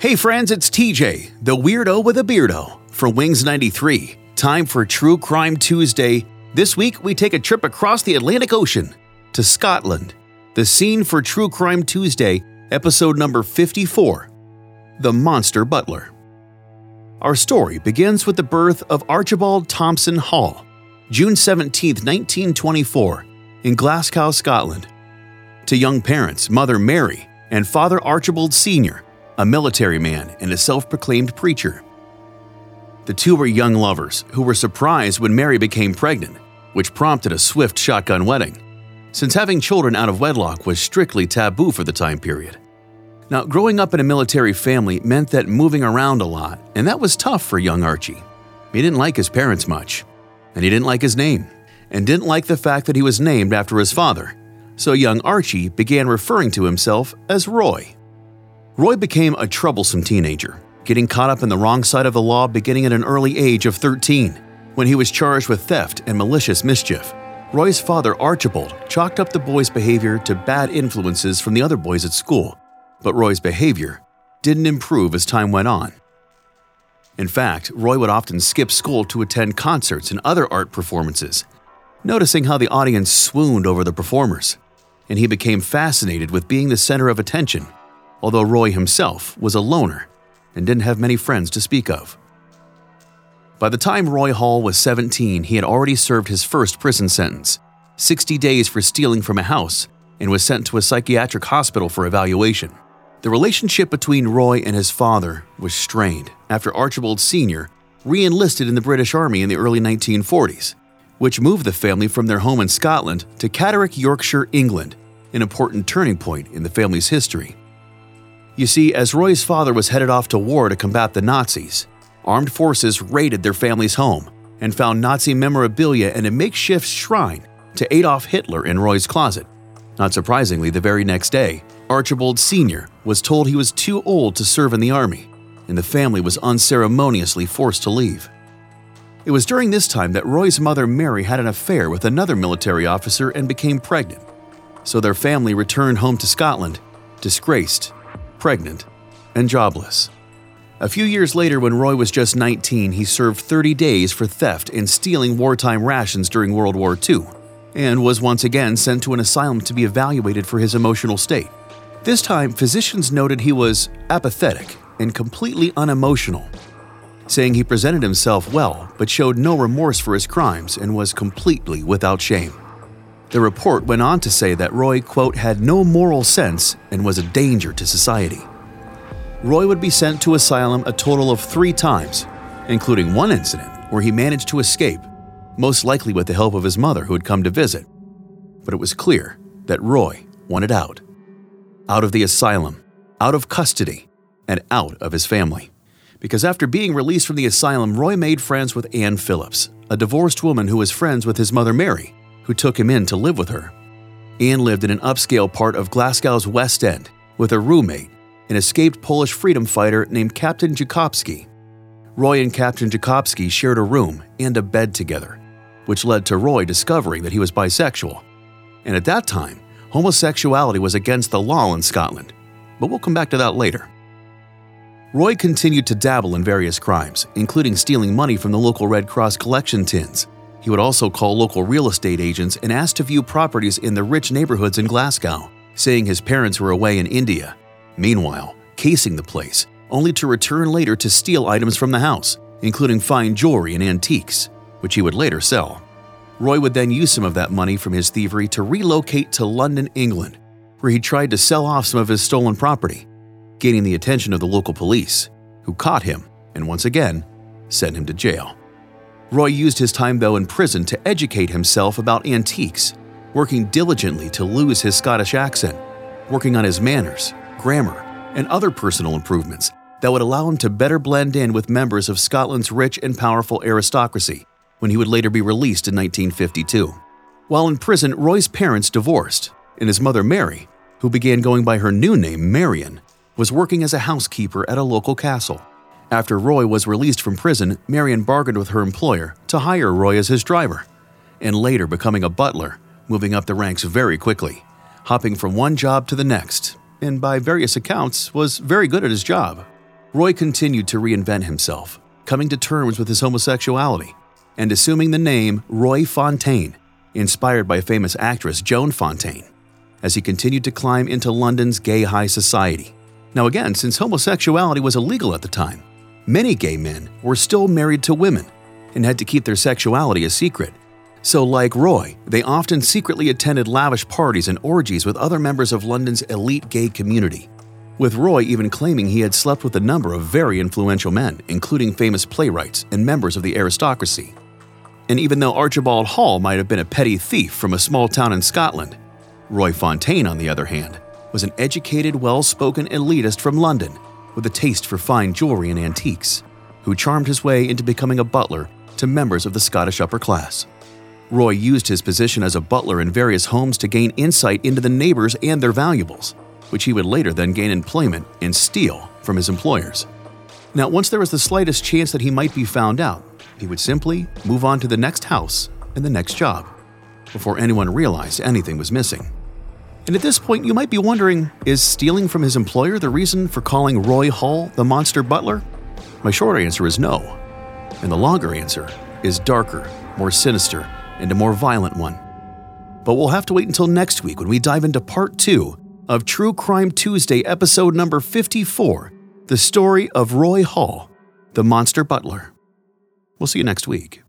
Hey friends, it's TJ, the weirdo with a beardo, from Wings 93. Time for True Crime Tuesday. This week, we take a trip across the Atlantic Ocean to Scotland. The scene for True Crime Tuesday, episode number 54 The Monster Butler. Our story begins with the birth of Archibald Thomson Hall, June 17, 1924, in Glasgow, Scotland. To young parents, Mother Mary and Father Archibald Sr., a military man and a self proclaimed preacher. The two were young lovers who were surprised when Mary became pregnant, which prompted a swift shotgun wedding, since having children out of wedlock was strictly taboo for the time period. Now, growing up in a military family meant that moving around a lot, and that was tough for young Archie. He didn't like his parents much, and he didn't like his name, and didn't like the fact that he was named after his father. So young Archie began referring to himself as Roy. Roy became a troublesome teenager, getting caught up in the wrong side of the law beginning at an early age of 13, when he was charged with theft and malicious mischief. Roy's father, Archibald, chalked up the boy's behavior to bad influences from the other boys at school, but Roy's behavior didn't improve as time went on. In fact, Roy would often skip school to attend concerts and other art performances, noticing how the audience swooned over the performers, and he became fascinated with being the center of attention, although Roy himself was a loner and didn't have many friends to speak of. By the time Roy Hall was 17, he had already served his first prison sentence 60 days for stealing from a house and was sent to a psychiatric hospital for evaluation. The relationship between Roy and his father was strained after Archibald Sr. re enlisted in the British Army in the early 1940s, which moved the family from their home in Scotland to Catterick, Yorkshire, England, an important turning point in the family's history. You see, as Roy's father was headed off to war to combat the Nazis, armed forces raided their family's home and found Nazi memorabilia and a makeshift shrine to Adolf Hitler in Roy's closet. Not surprisingly, the very next day, Archibald Sr. was told he was too old to serve in the army, and the family was unceremoniously forced to leave. It was during this time that Roy's mother Mary had an affair with another military officer and became pregnant. So their family returned home to Scotland, disgraced, pregnant, and jobless. A few years later, when Roy was just 19, he served 30 days for theft and stealing wartime rations during World War II, and was once again sent to an asylum to be evaluated for his emotional state. This time, physicians noted he was apathetic and completely unemotional, saying he presented himself well but showed no remorse for his crimes and was completely without shame. The report went on to say that Roy, quote, had no moral sense and was a danger to society. Roy would be sent to asylum a total of three times, including one incident where he managed to escape, most likely with the help of his mother who had come to visit. But it was clear that Roy wanted out out of the asylum, out of custody, and out of his family. Because after being released from the asylum, Roy made friends with Anne Phillips, a divorced woman who was friends with his mother Mary, who took him in to live with her. Anne lived in an upscale part of Glasgow's West End with a roommate, an escaped Polish freedom fighter named Captain Jakobski. Roy and Captain Jakobski shared a room and a bed together, which led to Roy discovering that he was bisexual. And at that time, homosexuality was against the law in Scotland, but we'll come back to that later. Roy continued to dabble in various crimes, including stealing money from the local Red Cross collection tins. He would also call local real estate agents and ask to view properties in the rich neighborhoods in Glasgow, saying his parents were away in India. Meanwhile, casing the place, only to return later to steal items from the house, including fine jewelry and antiques, which he would later sell. Roy would then use some of that money from his thievery to relocate to London, England, where he tried to sell off some of his stolen property, gaining the attention of the local police, who caught him and once again sent him to jail. Roy used his time, though, in prison to educate himself about antiques, working diligently to lose his Scottish accent, working on his manners, grammar, and other personal improvements that would allow him to better blend in with members of Scotland's rich and powerful aristocracy when he would later be released in 1952. While in prison, Roy's parents divorced, and his mother, Mary, who began going by her new name, Marion, was working as a housekeeper at a local castle. After Roy was released from prison, Marion bargained with her employer to hire Roy as his driver, and later becoming a butler, moving up the ranks very quickly, hopping from one job to the next, and by various accounts, was very good at his job. Roy continued to reinvent himself, coming to terms with his homosexuality and assuming the name Roy Fontaine, inspired by famous actress Joan Fontaine, as he continued to climb into London's gay high society. Now, again, since homosexuality was illegal at the time, many gay men were still married to women and had to keep their sexuality a secret. So, like Roy, they often secretly attended lavish parties and orgies with other members of London's elite gay community, with Roy even claiming he had slept with a number of very influential men, including famous playwrights and members of the aristocracy. And even though Archibald Hall might have been a petty thief from a small town in Scotland, Roy Fontaine, on the other hand, was an educated, well spoken elitist from London with a taste for fine jewelry and antiques, who charmed his way into becoming a butler to members of the Scottish upper class. Roy used his position as a butler in various homes to gain insight into the neighbors and their valuables which he would later then gain employment and steal from his employers. Now, once there was the slightest chance that he might be found out, he would simply move on to the next house and the next job before anyone realized anything was missing. And at this point, you might be wondering is stealing from his employer the reason for calling Roy Hall the monster butler? My short answer is no. And the longer answer is darker, more sinister, and a more violent one. But we'll have to wait until next week when we dive into part two of True Crime Tuesday, episode number 54 The Story of Roy Hall, the Monster Butler. We'll see you next week.